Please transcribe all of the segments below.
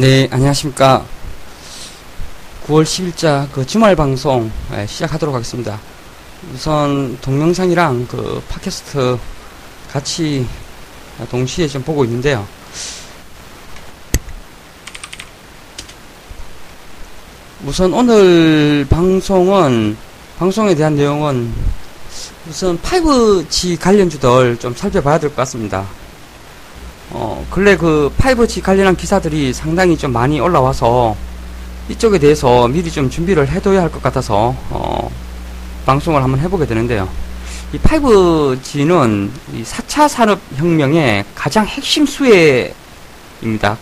네, 안녕하십니까. 9월 10일자 그 주말 방송 예, 시작하도록 하겠습니다. 우선 동영상이랑 그 팟캐스트 같이 동시에 좀 보고 있는데요. 우선 오늘 방송은 방송에 대한 내용은 우선 5G 관련주들 좀 살펴봐야 될 것 같습니다. 어, 근래 그 5G 관련한 기사들이 상당히 좀 많이 올라와서 이쪽에 대해서 미리 좀 준비를 해둬야 할 것 같아서 어, 방송을 한번 해보게 되는데요. 이 5G는 이 4차 산업혁명의 가장 핵심 수혜입니다.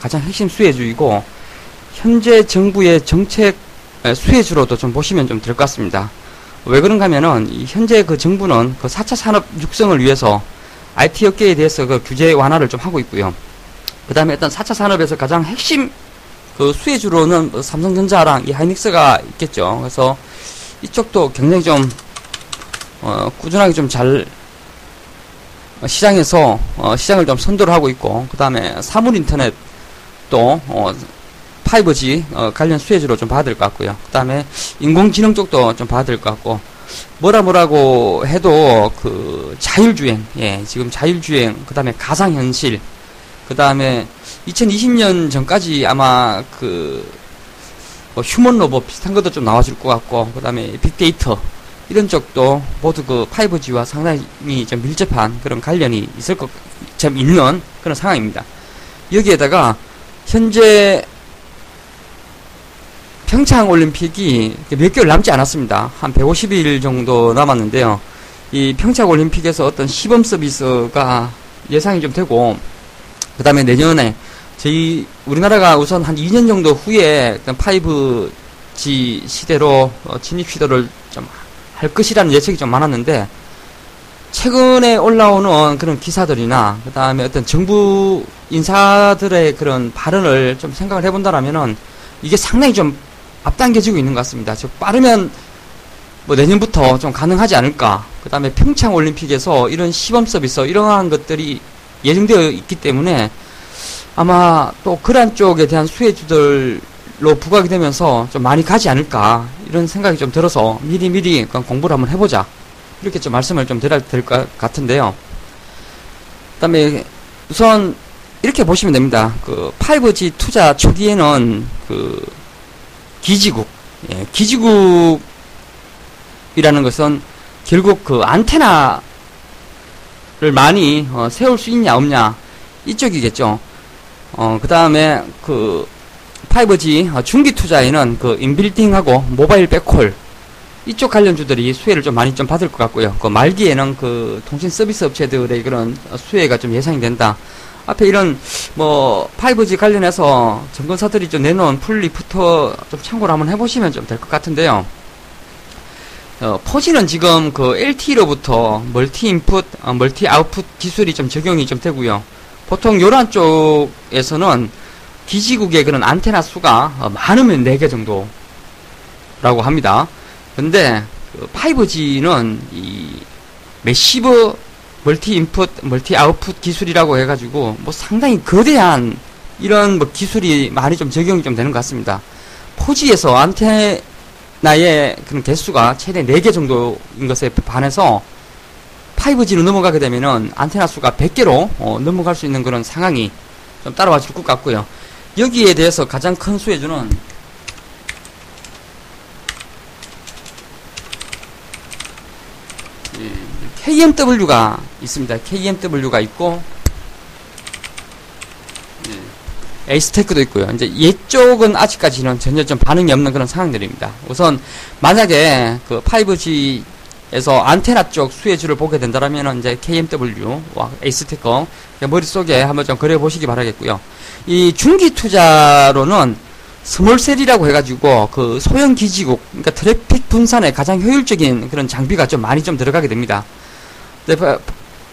가장 핵심 수혜주이고 현재 정부의 정책 수혜주로도 좀 보시면 좀 될 것 같습니다. 왜 그런가 하면은 현재 그 정부는 그 4차 산업 육성을 위해서 IT 업계에 대해서 그 규제 완화를 좀 하고 있고요. 그 다음에 일단 4차 산업에서 가장 핵심 그 수혜주로는 뭐 삼성전자랑 이 하이닉스가 있겠죠. 그래서 이쪽도 굉장히 좀, 어, 꾸준하게 좀 잘, 어, 시장에서, 어, 시장을 좀 선도를 하고 있고, 그 다음에 사물 인터넷 또, 어, 5G, 어, 관련 수혜주로 좀될것 같고요. 그 다음에 인공지능 쪽도 좀될것 같고, 뭐라 뭐라고 해도 그 자율주행, 예, 지금 자율주행, 그 다음에 가상현실, 그 다음에 2020년 전까지 아마 그 뭐 휴먼 로봇 비슷한 것도 좀 나와줄 것 같고, 그 다음에 빅데이터 이런 쪽도 모두 그 5G와 상당히 좀 밀접한 그런 관련이 있을 것, 좀 있는 그런 상황입니다. 여기에다가 현재 평창 올림픽이 몇 개월 남지 않았습니다. 한 150일 정도 남았는데요. 이 평창 올림픽에서 어떤 시범 서비스가 예상이 좀 되고, 그 다음에 내년에 저희 우리나라가 우선 한 2년 정도 후에 5G 시대로 어, 진입 시도를 좀 할 것이라는 예측이 좀 많았는데, 최근에 올라오는 그런 기사들이나, 그 다음에 어떤 정부 인사들의 그런 발언을 좀 생각을 해본다라면은, 이게 상당히 좀 앞당겨지고 있는 것 같습니다. 즉 빠르면 뭐 내년부터 좀 가능하지 않을까. 그 다음에 평창 올림픽에서 이런 시범 서비스 이러한 것들이 예정되어 있기 때문에 아마 또 그러한 쪽에 대한 수혜주들로 부각이 되면서 좀 많이 가지 않을까 이런 생각이 좀 들어서 미리 미리 공부를 한번 해보자 이렇게 좀 말씀을 좀 드려야 될 것 같은데요. 그 다음에 우선 이렇게 보시면 됩니다. 그 5G 투자 초기에는 그 기지국, 예, 기지국이라는 것은 결국 그 안테나를 많이 어, 세울 수 있냐 없냐 이쪽이겠죠. 어, 그 다음에 그 5G 어, 중기 투자에는 그 인빌딩하고 모바일 백홀 이쪽 관련주들이 수혜를 좀 많이 좀 받을 것 같고요. 그 말기에는 그 통신 서비스 업체들의 그런 수혜가 좀 예상이 된다. 앞에 이런 뭐 5G 관련해서 전문사들이 좀 내놓은 풀리부터 좀 참고를 한번 해보시면 좀 될 것 같은데요. 어, 4G는 지금 그 LTE로부터 멀티 인풋, 어, 멀티 아웃풋 기술이 좀 적용이 좀 되고요. 보통 요런 쪽에서는 기지국의 그런 안테나 수가 어, 많으면 4개 정도라고 합니다. 근데 그 5G는 이 massive multi input, multi output 기술이라고 해가지고 뭐 상당히 거대한 이런 뭐 기술이 많이 좀 적용이 좀 되는 것 같습니다. 4G에서 안테나의 그런 개수가 최대 4개 정도인 것에 반해서 5G로 넘어가게 되면은 안테나 수가 100개로 어, 넘어갈 수 있는 그런 상황이 좀 따라와 줄 것 같고요. 여기에 대해서 가장 큰 수혜주는 KMW가 있습니다. KMW가 있고 네. 에이스테크도 있고요. 이제 이쪽은 아직까지는 전혀 좀 반응이 없는 그런 상황들입니다. 우선 만약에 그 5G에서 안테나 쪽 수혜주를 보게 된다면 이제 KMW와 에이스테크 머릿속에 한번 좀 그려보시기 바라겠고요. 이 중기 투자로는 small cell이라고 해가지고 그 소형 기지국, 그러니까 트래픽 분산에 가장 효율적인 그런 장비가 좀 많이 좀 들어가게 됩니다. 네,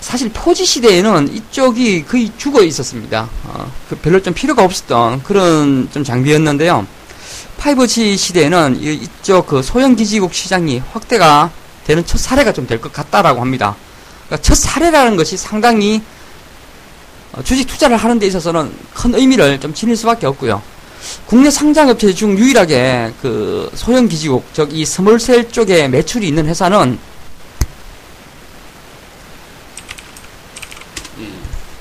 사실 포지 시대에는 이쪽이 거의 죽어 있었습니다. 어, 그 별로 좀 필요가 없었던 그런 좀 장비였는데요. 5G 시대에는 이쪽 그 소형 기지국 시장이 확대가 되는 첫 사례가 좀 될 것 같다라고 합니다. 그러니까 첫 사례라는 것이 상당히 어, 주식 투자를 하는 데 있어서는 큰 의미를 좀 지닐 수밖에 없고요. 국내 상장업체 중 유일하게 그 소형 기지국, 즉 이 스몰셀 쪽에 매출이 있는 회사는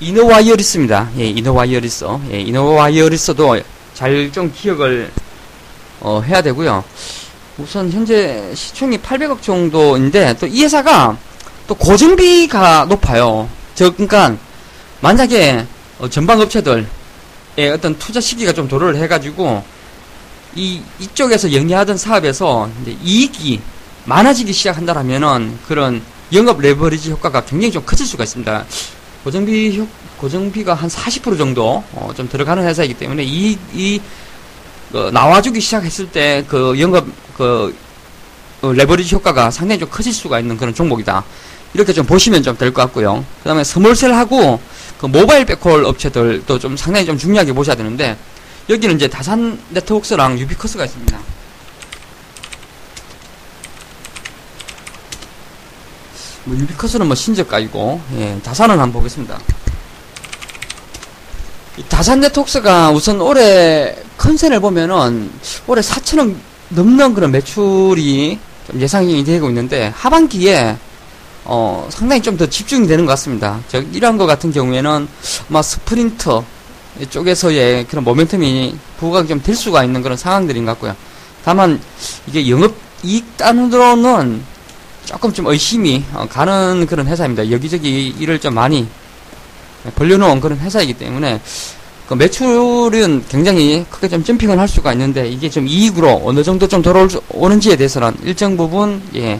이노와이어리스입니다. 예, 이노와이어리스. 예, 이노와이어리스도 잘 좀 기억을 어, 해야 되고요. 우선 현재 시총이 800억 정도인데 또 이 회사가 또 고정비가 높아요. 즉 그러니까 만약에 어, 전방 업체들의 어떤 투자 시기가 좀 도래를 해가지고 이 이쪽에서 영위하던 사업에서 이익이 많아지기 시작한다라면은 그런 영업 레버리지 효과가 굉장히 좀 커질 수가 있습니다. 고정비 효, 고정비가 한 40% 정도 어, 좀 들어가는 회사이기 때문에 이, 이 어, 나와주기 시작했을 때 그 영업 그 어, 레버리지 효과가 상당히 좀 커질 수가 있는 그런 종목이다. 이렇게 좀 보시면 좀 될 것 같고요. 그 다음에 small cell하고 그 mobile backhaul 업체들도 좀 상당히 좀 중요하게 보셔야 되는데 여기는 이제 다산 네트워크스랑 유비쿼스가 있습니다. 뭐 유비커스는 뭐 신저가이고 예, 다산은 한번 보겠습니다. 다산 네트워크스가 우선 올해 컨센을 보면은 올해 4천억 넘는 그런 매출이 좀 예상이 되고 있는데 하반기에 어, 상당히 좀 더 집중이 되는 것 같습니다. 즉, 이런 것 같은 경우에는 아마 스프린터 쪽에서의 그런 모멘텀이 부각이 좀 될 수가 있는 그런 상황들인 것 같고요. 다만, 이게 영업 이익 단으로는 조금 좀 의심이 어, 가는 그런 회사입니다. 여기저기 일을 좀 많이 벌려놓은 그런 회사이기 때문에 그 매출은 굉장히 크게 좀 점핑을 할 수가 있는데 이게 좀 이익으로 어느 정도 좀 돌아오는지에 대해서는 일정 부분 예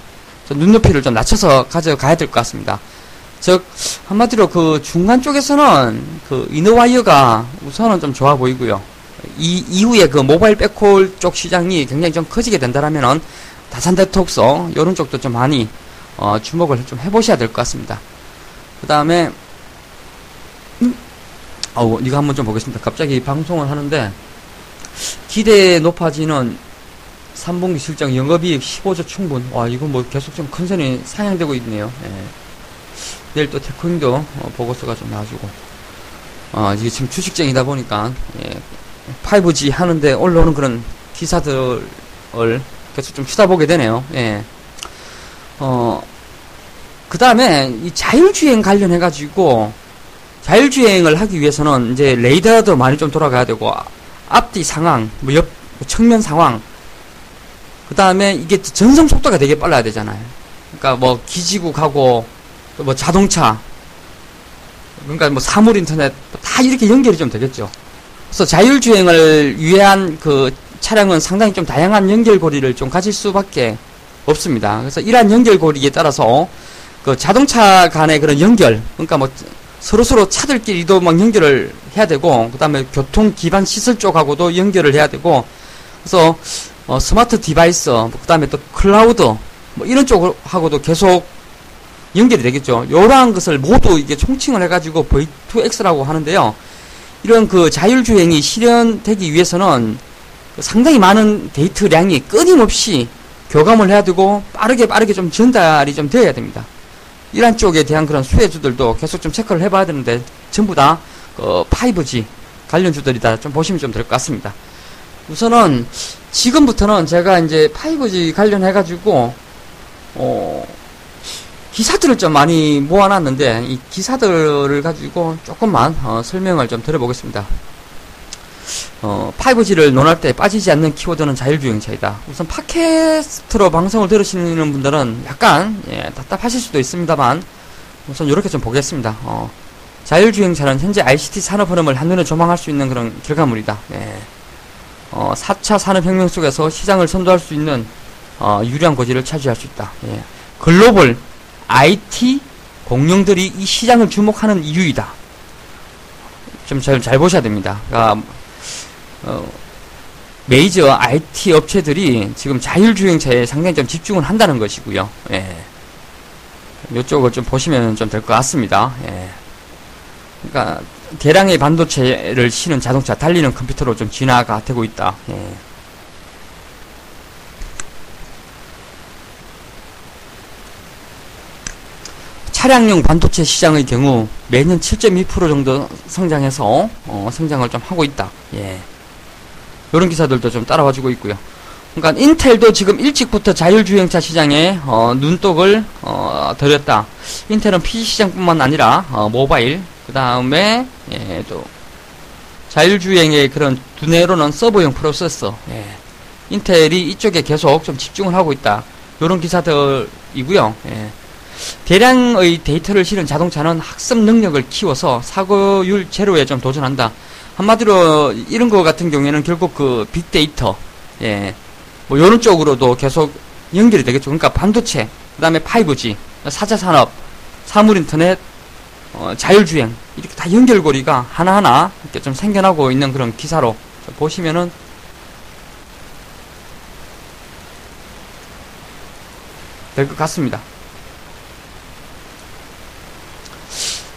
눈높이를 좀 낮춰서 가져가야 될 것 같습니다. 즉 한마디로 그 중간 쪽에서는 그 이너와이어가 우선은 좀 좋아 보이고요. 이 이후에 그 모바일 백홀 쪽 시장이 굉장히 좀 커지게 된다라면은 다산데톡서 이런 쪽도 좀 많이 어, 주목을 좀 해보셔야 될 것 같습니다. 그 다음에 음? 어, 이거 한번 좀 보겠습니다. 갑자기 방송을 하는데 기대 높아지는 3분기 실적 영업이익 15조 충분. 와, 이거 뭐 계속 좀 컨센이 상향되고 있네요. 예. 내일 또 테크인도 어, 보고서가 좀 나와주고. 어, 이게 지금 주식쟁이다 보니까, 예. 5G 하는데 올라오는 그런 기사들을 계속 좀 쳐다보게 되네요. 예. 어, 그 다음에 이 자율주행 관련해가지고, 자율주행을 하기 위해서는 이제 레이더도 많이 좀 돌아가야 되고, 앞뒤 상황, 뭐 옆, 뭐 측면 상황, 그 다음에 이게 전송 속도가 되게 빨라야 되잖아요. 그러니까 뭐 기지국하고 뭐 자동차, 그러니까 뭐 사물 인터넷 다 이렇게 연결이 좀 되겠죠. 그래서 자율주행을 위한 그 차량은 상당히 좀 다양한 연결고리를 좀 가질 수밖에 없습니다. 그래서 이러한 연결고리에 따라서 그 자동차 간의 그런 연결, 그러니까 뭐 서로서로 차들끼리도 막 연결을 해야 되고, 그 다음에 교통 기반 시설 쪽하고도 연결을 해야 되고, 그래서 어, smart device, 그 다음에 또 클라우드, 뭐 이런 쪽하고도 계속 연결이 되겠죠. 이러한 것을 모두 이게 총칭을 해가지고 V2X라고 하는데요. 이런 그 자율주행이 실현되기 위해서는 상당히 많은 데이터량이 끊임없이 교감을 해야 되고 빠르게 빠르게 좀 전달이 좀 되어야 됩니다. 이런 쪽에 대한 그런 수혜주들도 계속 좀 체크를 해봐야 되는데 전부 다 어, 5G 관련주들이 다 좀 보시면 좀 될 것 같습니다. 우선은 지금부터는 제가 이제 5G 관련해가지고, 어, 기사들을 좀 많이 모아놨는데, 이 기사들을 가지고 조금만 어, 설명을 좀 드려보겠습니다. 어, 5G를 논할 때 빠지지 않는 키워드는 자율주행차이다. 우선 팟캐스트로 방송을 들으시는 분들은 약간, 예, 답답하실 수도 있습니다만, 우선 이렇게 좀 보겠습니다. 어, 자율주행차는 현재 ICT 산업 흐름을 한눈에 조망할 수 있는 그런 결과물이다. 예. 어, 4차 산업혁명 속에서 시장을 선도할 수 있는 어, 유리한 고지를 차지할 수 있다. 예. 글로벌 IT 공룡들이 이 시장을 주목하는 이유이다. 좀 잘 잘 보셔야 됩니다. 그러니까, 어, 메이저 IT 업체들이 지금 자율주행차에 상당히 좀 집중을 한다는 것이고요. 예. 이쪽을 좀 보시면 좀 될 것 같습니다. 예. 그러니까 대량의 반도체를 실은 자동차, 달리는 컴퓨터로 좀 진화가 되고 있다. 예. 차량용 반도체 시장의 경우 매년 7.2% 정도 성장해서 어, 성장을 좀 하고 있다. 예. 이런 기사들도 좀 따라와주고 있고요. 그러니까 인텔도 지금 일찍부터 자율주행차 시장에 어, 눈독을 어, 들였다. 인텔은 PC 시장뿐만 아니라 어, 모바일 그 다음에 예, 또 자율주행의 그런 두뇌로는 서버용 프로세서 예. 인텔이 이쪽에 계속 좀 집중을 하고 있다. 이런 기사들이고요. 예. 대량의 데이터를 실은 자동차는 학습 능력을 키워서 사고율 제로에 좀 도전한다. 한마디로 이런 거 같은 경우에는 결국 그 빅데이터, 예, 뭐 이런 쪽으로도 계속 연결이 되겠죠. 그러니까 반도체, 그 다음에 5G, 4차 산업, 사물 인터넷, 어, 자율주행 이렇게 다 연결고리가 하나하나 이렇게 좀 생겨나고 있는 그런 기사로 보시면은 될 것 같습니다.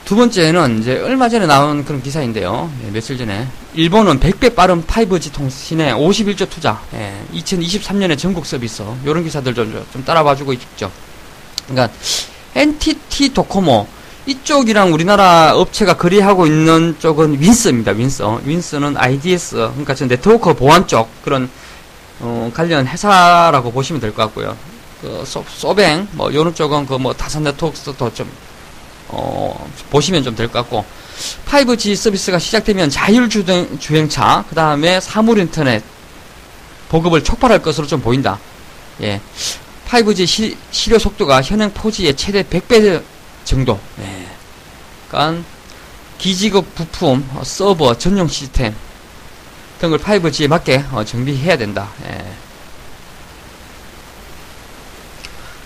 두 번째는 이제 얼마 전에 나온 그런 기사인데요. 예, 며칠 전에 일본은 100배 빠른 5G 통신에 51조 투자. 예, 2023년에 전국 서비스. 이런 기사들 좀, 좀 따라봐주고 있죠. 그러니까 NTT 도코모 이쪽이랑 우리나라 업체가 거래하고 있는 쪽은 윈스입니다. 윈스. 윈스는 IDS 그러니까 저 네트워크 보안 쪽 그런 어, 관련 회사라고 보시면 될 것 같고요. 그 소, 소뱅 뭐 이런 쪽은 그 뭐 다산 네트워크도 좀 어, 보시면 좀 될 것 같고 5G 서비스가 시작되면 자율주행차 그 다음에 사물인터넷 보급을 촉발할 것으로 좀 보인다. 예. 5G 시, 실효 속도가 현행 4G의 최대 100배 정도. 예. 그러니까 기지국 부품, 어, 서버, 전용 시스템 등을 5G에 맞게 어, 정비해야 된다. 예.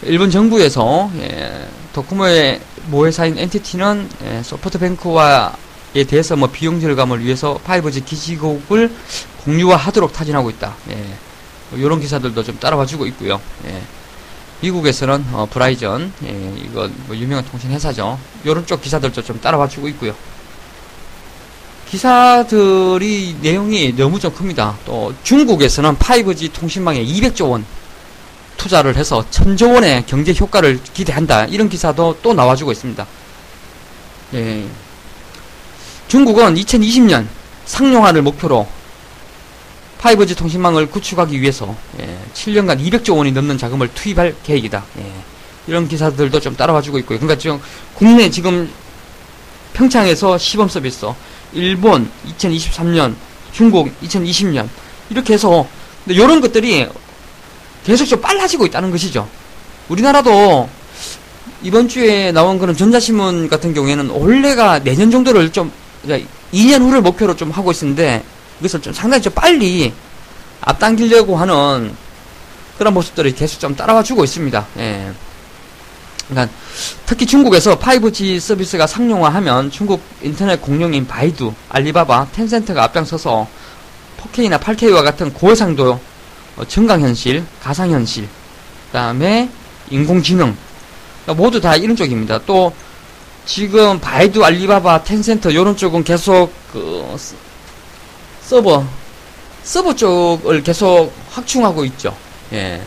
일본 정부에서 예, 도코모의 모회사인 엔티티는 예, 소프트뱅크와에 대해서 뭐 비용 절감을 위해서 5G 기지국을 공유화하도록 타진하고 있다. 예, 이런 기사들도 좀 따라와주고 있고요. 예, 미국에서는 어, 브라이전, 예, 이거 뭐 유명한 통신 회사죠. 이런 쪽 기사들도 좀 따라와주고 있고요. 기사들이 내용이 너무 좀 큽니다. 또 중국에서는 5G 통신망에 200조 원 투자를 해서 천조 원의 경제 효과를 기대한다. 이런 기사도 또 나와주고 있습니다. 예. 중국은 2020년 상용화를 목표로 5G 통신망을 구축하기 위해서 예, 7년간 200조 원이 넘는 자금을 투입할 계획이다. 예, 이런 기사들도 좀 따라와주고 있고요. 그러니까 지금 국내 지금 평창에서 시범 서비스, 일본 2023년, 중국 2020년 이렇게 해서 이런 것들이 계속 좀 빨라지고 있다는 것이죠. 우리나라도 이번 주에 나온 그런 전자신문 같은 경우에는 올해가 내년 정도를 좀, 2년 그러니까 후를 목표로 좀 하고 있는데, 이것을 좀 상당히 좀 빨리 앞당기려고 하는 그런 모습들이 계속 좀 따라와 주고 있습니다. 예. 그러니까 특히 중국에서 5G 서비스가 상용화하면 중국 인터넷 공룡인 바이두, 알리바바, 텐센트가 앞장서서 4K나 8K와 같은 고해상도 어, 증강현실, 가상현실, 그 다음에 인공지능, 그러니까 모두 다 이런 쪽입니다. 또, 지금 바이두, 알리바바, 텐센트, 이런 쪽은 계속 그 서버, 서버 쪽을 계속 확충하고 있죠. 예.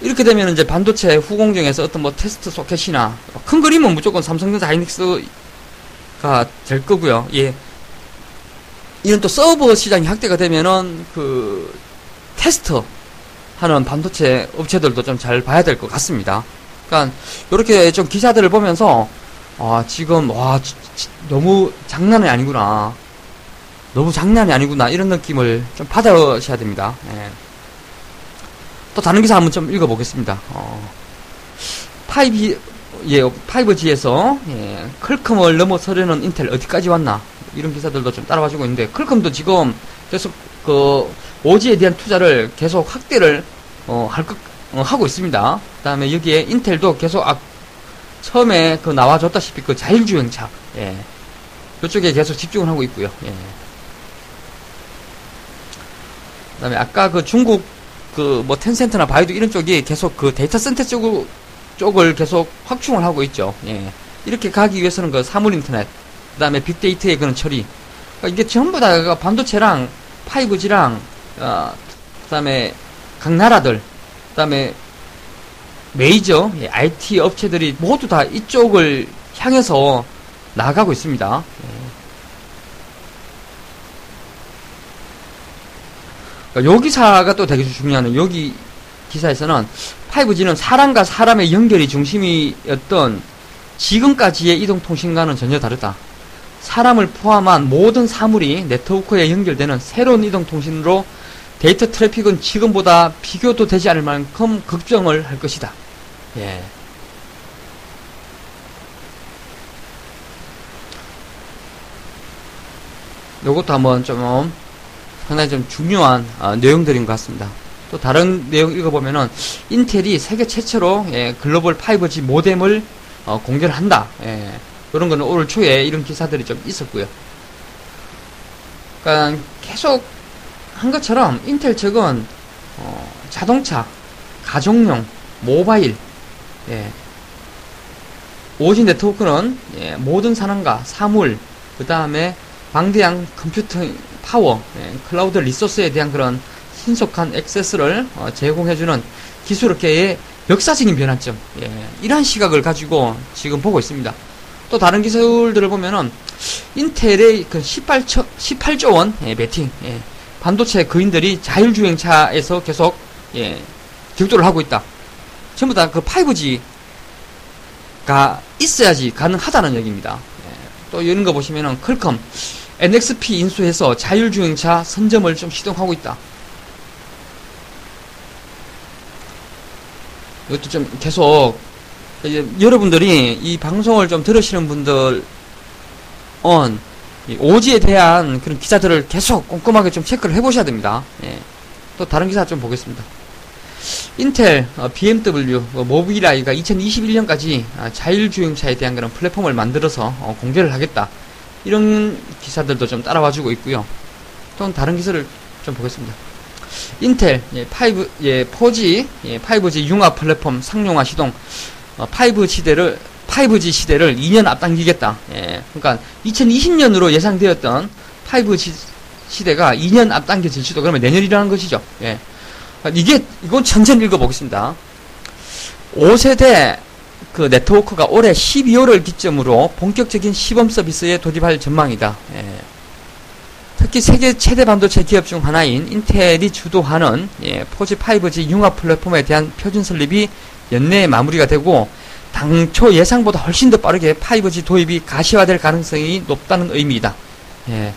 이렇게 되면 이제 반도체 후공정에서 어떤 뭐 테스트 소켓이나 큰 그림은 무조건 삼성전자 하이닉스가 될 거고요. 예. 이런 또 서버 시장이 확대가 되면은 그 테스트 하는 반도체 업체들도 좀 잘 봐야 될 것 같습니다. 그러니까 이렇게 좀 기사들을 보면서 아 지금 와 지, 지, 너무 장난이 아니구나. 너무 장난이 아니구나 이런 느낌을 좀 받으셔야 됩니다. 예. 또 다른 기사 한번 좀 읽어보겠습니다. 어, 5G, 예, 5G에서 예, 클컴을 넘어서려는 인텔 어디까지 왔나 이런 기사들도 좀 따라와주고 있는데 퀄컴도 지금 계속 그 5G에 대한 투자를 계속 확대를 어, 할 것, 어, 하고 있습니다. 그 다음에 여기에 인텔도 계속 아, 처음에 그 나와줬다시피 그 자율주행차 예. 이쪽에 계속 집중을 하고 있고요. 예. 그 다음에 아까 그 중국 그 뭐 텐센트나 바이두 이런 쪽이 계속 그 데이터 센터 쪽, 쪽을 계속 확충을 하고 있죠. 예. 이렇게 가기 위해서는 그 사물 인터넷, 그 다음에 빅데이터의 그런 처리. 그러니까 이게 전부 다 반도체랑 5G랑 어, 그 다음에 각 나라들, 그 다음에 메이저 IT 업체들이 모두 다 이쪽을 향해서 나아가고 있습니다. 예. 그러니까 요 기사가 또 되게 중요한 여기 기사에서는 5G는 사람과 사람의 연결이 중심이었던 지금까지의 이동통신과는 전혀 다르다. 사람을 포함한 모든 사물이 네트워크에 연결되는 새로운 이동통신으로 데이터 트래픽은 지금보다 비교도 되지 않을 만큼 걱정을 할 것이다. 예. 요것도 한번 좀 상당히 좀 중요한 어, 내용들인 것 같습니다. 또 다른 내용 읽어보면은 인텔이 세계 최초로 예, 글로벌 5G 모뎀을 어, 공개를 한다. 예, 그런 거는 올 초에 이런 기사들이 좀 있었고요. 그러니까 계속 한 것처럼 인텔 측은 어, 자동차, 가정용, 모바일, 예, 오지 네트워크는 예, 모든 산업과 사물, 그 다음에 방대한 컴퓨터 파워, 예, 클라우드 리소스에 대한 그런 신속한 액세스를 어, 제공해주는 기술업계의 역사적인 변환점, 예, 이러한 시각을 가지고 지금 보고 있습니다. 또 다른 기술들을 보면은 인텔의 그 18조, 18조 원 예, 베팅, 예, 반도체 거인들이 자율주행차에서 계속 예, 격돌을 하고 있다. 전부 다 그 5G가 있어야지 가능하다는 얘기입니다. 예, 또 이런 거 보시면은 클컴 NXP 인수해서 자율주행차 선점을 좀 시동하고 있다. 이것도 좀 계속 여러분들이 이 방송을 좀 들으시는 분들은 오지에 대한 그런 기사들을 계속 꼼꼼하게 좀 체크를 해보셔야 됩니다. 예. 또 다른 기사 좀 보겠습니다. 인텔, 어, BMW, 어, 모빌아이가 2021년까지 아, 자율주행차에 대한 그런 플랫폼을 만들어서 어, 공개를 하겠다. 이런 기사들도 좀 따라와주고 있고요. 또 다른 기사를 좀 보겠습니다. 인텔 예, 5, 예, 4G, 예, 5G 융합 플랫폼 상용화 시동, 어, 5 시대를 5G 시대를 2년 앞당기겠다. 예, 그러니까 2020년으로 예상되었던 5G 시대가 2년 앞당겨질지도 그러면 내년이라는 것이죠. 예. 이게 이건 천천히 읽어보겠습니다. 5세대 그 네트워크가 올해 12월을 기점으로 본격적인 시범 서비스에 도입할 전망이다. 예. 특히 세계 최대 반도체 기업 중 하나인 인텔이 주도하는 예, 4G, 5G 융합 플랫폼에 대한 표준 설립이 연내에 마무리가 되고 당초 예상보다 훨씬 더 빠르게 5G 도입이 가시화될 가능성이 높다는 의미이다. 예.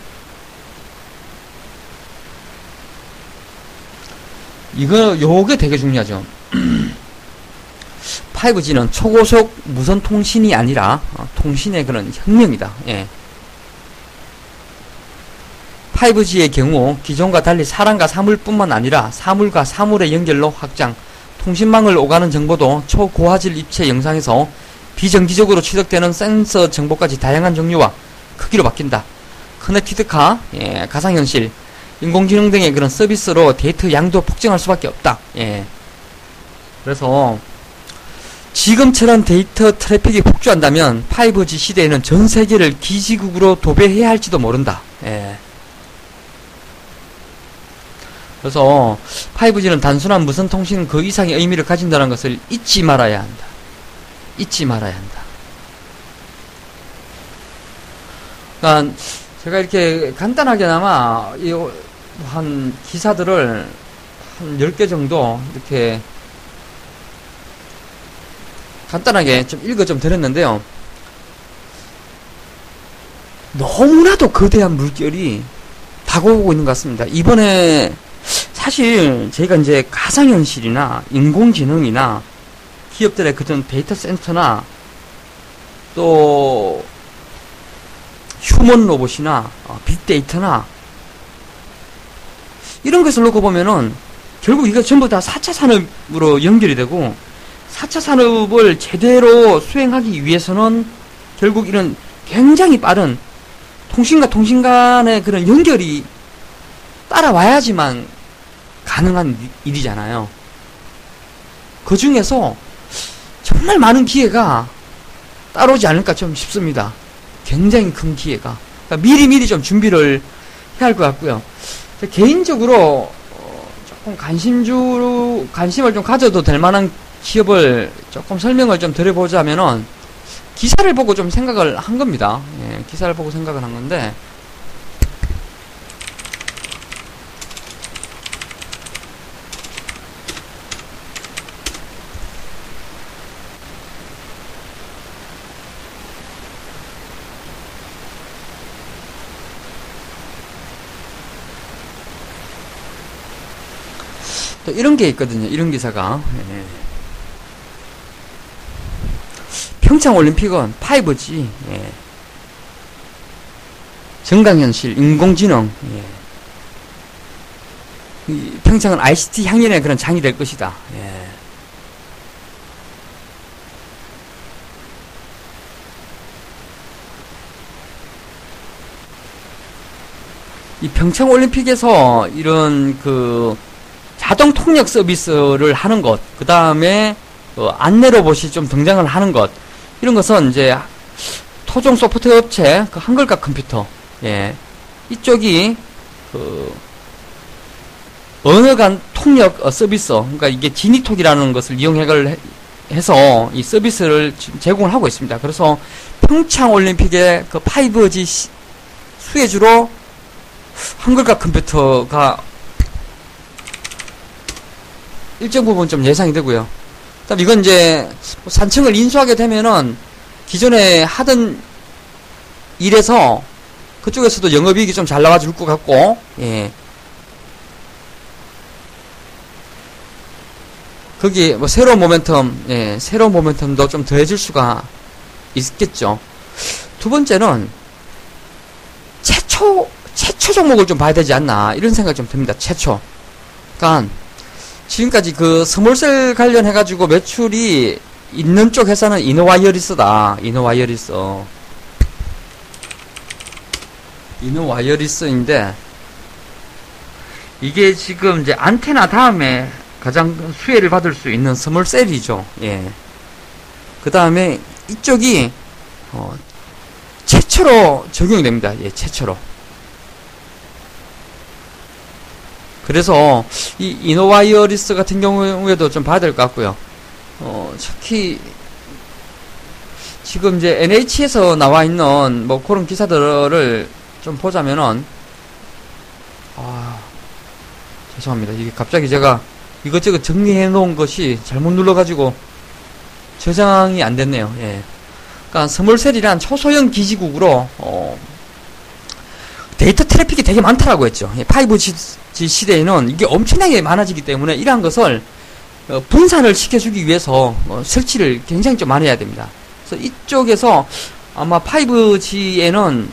이거 요게 되게 중요하죠. 5G는 초고속 무선 통신이 아니라 어, 통신의 그런 혁명이다. 예. 5G의 경우 기존과 달리 사람과 사물뿐만 아니라 사물과 사물의 연결로 확장, 통신망을 오가는 정보도 초고화질 입체 영상에서 비정기적으로 취득되는 센서 정보까지 다양한 종류와 크기로 바뀐다. connected car, 예, 가상현실, 인공지능 등의 그런 서비스로 데이터 양도 폭증할 수밖에 없다. 예. 그래서 지금처럼 데이터 트래픽이 폭주한다면 5G 시대에는 전 세계를 기지국으로 도배해야 할지도 모른다. 예. 그래서 5G는 단순한 무선 통신 그 이상의 의미를 가진다는 것을 잊지 말아야 한다. 잊지 말아야 한다. 그러니까 제가 이렇게 간단하게나마 한 기사들을 한 10개 정도 이렇게 간단하게 좀 읽어 좀 드렸는데요. 너무나도 거대한 물결이 다가오고 있는 것 같습니다. 이번에 사실 저희가 이제 가상현실이나 인공지능이나 기업들의 그전 데이터 센터나 또 휴먼 로봇이나 어, 빅데이터나 이런 것을 놓고 보면은 결국 이거 전부 다 4차 산업으로 연결이 되고 4차 산업을 제대로 수행하기 위해서는 결국 이런 굉장히 빠른 통신과 통신 간의 그런 연결이 따라와야지만 가능한 일이잖아요. 그 중에서 정말 많은 기회가 따라오지 않을까 좀 싶습니다. 굉장히 큰 기회가. 그러니까 미리미리 좀 준비를 해야 할 것 같고요. 개인적으로 어, 조금 관심주, 관심을 좀 가져도 될 만한 기업을 조금 설명을 좀 드려보자면은 기사를 보고 좀 생각을 한 겁니다. 예, 기사를 보고 생각을 한 건데 또 이런 게 있거든요. 이런 기사가. 예. 평창 올림픽은 5G, 예. 정강현실, 인공지능, 예. 평창은 ICT 향연의 그런 장이 될 것이다. 예. 이 평창 올림픽에서 이런 그 자동 통역 서비스를 하는 것, 그 다음에 그 안내 로봇이 좀 등장을 하는 것, 이런 것은 이제 토종 소프트웨어 업체, 그 한글과 컴퓨터, 예, 이쪽이 그 언어 간 통역 어, 서비스, 그러니까 이게 지니톡이라는 것을 이용해 해서 이 서비스를 제공을 하고 있습니다. 그래서 평창 올림픽의 그 5G 수혜주로 한글과 컴퓨터가 일정 부분 좀 예상이 되고요. 그다음 이건 이제 산층을 인수하게 되면은 기존에 하던 일에서 그쪽에서도 영업이익이 좀 잘 나와줄 것 같고, 예. 거기 뭐 새로운 모멘텀, 예, 새로운 모멘텀도 좀 더해질 수가 있겠죠. 두 번째는 최초 최초 종목을 좀 봐야 되지 않나 이런 생각이 좀 듭니다. 최초. 그러니까 지금까지 그 small cell 관련해 가지고 매출이 있는 쪽 회사는 이노와이어리스다. 이노와이어리스. 이노와이어리스인데 이게 지금 이제 안테나 다음에 가장 수혜를 받을 수 있는 small cell이죠. 예. 그 다음에 이쪽이 어, 최초로 적용이 됩니다. 예, 최초로. 그래서 이 이노와이어리스 같은 경우에도 좀 봐야 될 것 같고요. 어, 특히 지금 이제 NH에서 나와 있는 뭐 그런 기사들을 좀 보자면은 아 죄송합니다. 이게 갑자기 제가 이것저것 정리해 놓은 것이 잘못 눌러가지고 저장이 안 됐네요. 예. 그러니까 small cell이란 초소형 기지국으로 어, 데이터 트래픽이 되게 많다라고 했죠. 5G 시대에는 이게 엄청나게 많아지기 때문에 이러한 것을 어, 분산을 시켜주기 위해서 어, 설치를 굉장히 좀 많이 해야 됩니다. 그래서 이쪽에서 아마 5G에는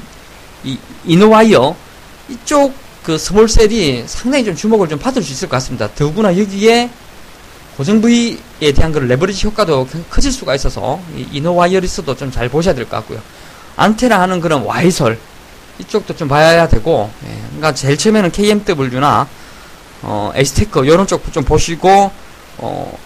이 이노와이어 이쪽 그 small cell이 상당히 좀 주목을 좀 받을 수 있을 것 같습니다. 더구나 여기에 고정비에 대한 그 레버리지 효과도 커질 수가 있어서 이 이노와이어리스도 좀 잘 보셔야 될 것 같고요. 안테나 하는 그런 와이솔 이쪽도 좀 봐야 되고, 예, 그러니까 제일 처음에는 KMW나 어, 에이스테크 이런 쪽 좀 보시고 어,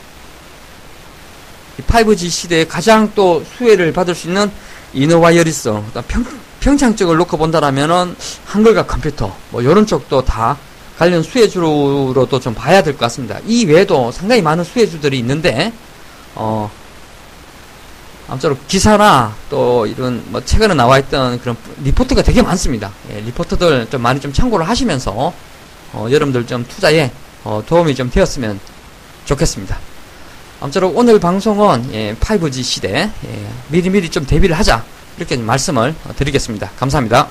5G 시대에 가장 또 수혜를 받을 수 있는 이노와이어리스, 평, 평창 쪽을 놓고 본다라면은 한글과 컴퓨터 뭐 이런 쪽도 다 관련 수혜주로도 좀 봐야 될 것 같습니다. 이 외에도 상당히 많은 수혜주들이 있는데 어, 아무쪼록 기사나 또 이런 뭐 최근에 나와 있던 그런 리포트가 되게 많습니다. 예, 리포트들 좀 많이 좀 참고를 하시면서 어, 여러분들 좀 투자에 어, 도움이 좀 되었으면 좋겠습니다. 아무쪼록 오늘 방송은 예, 5G 시대 예, 미리미리 좀 대비를 하자 이렇게 말씀을 드리겠습니다. 감사합니다.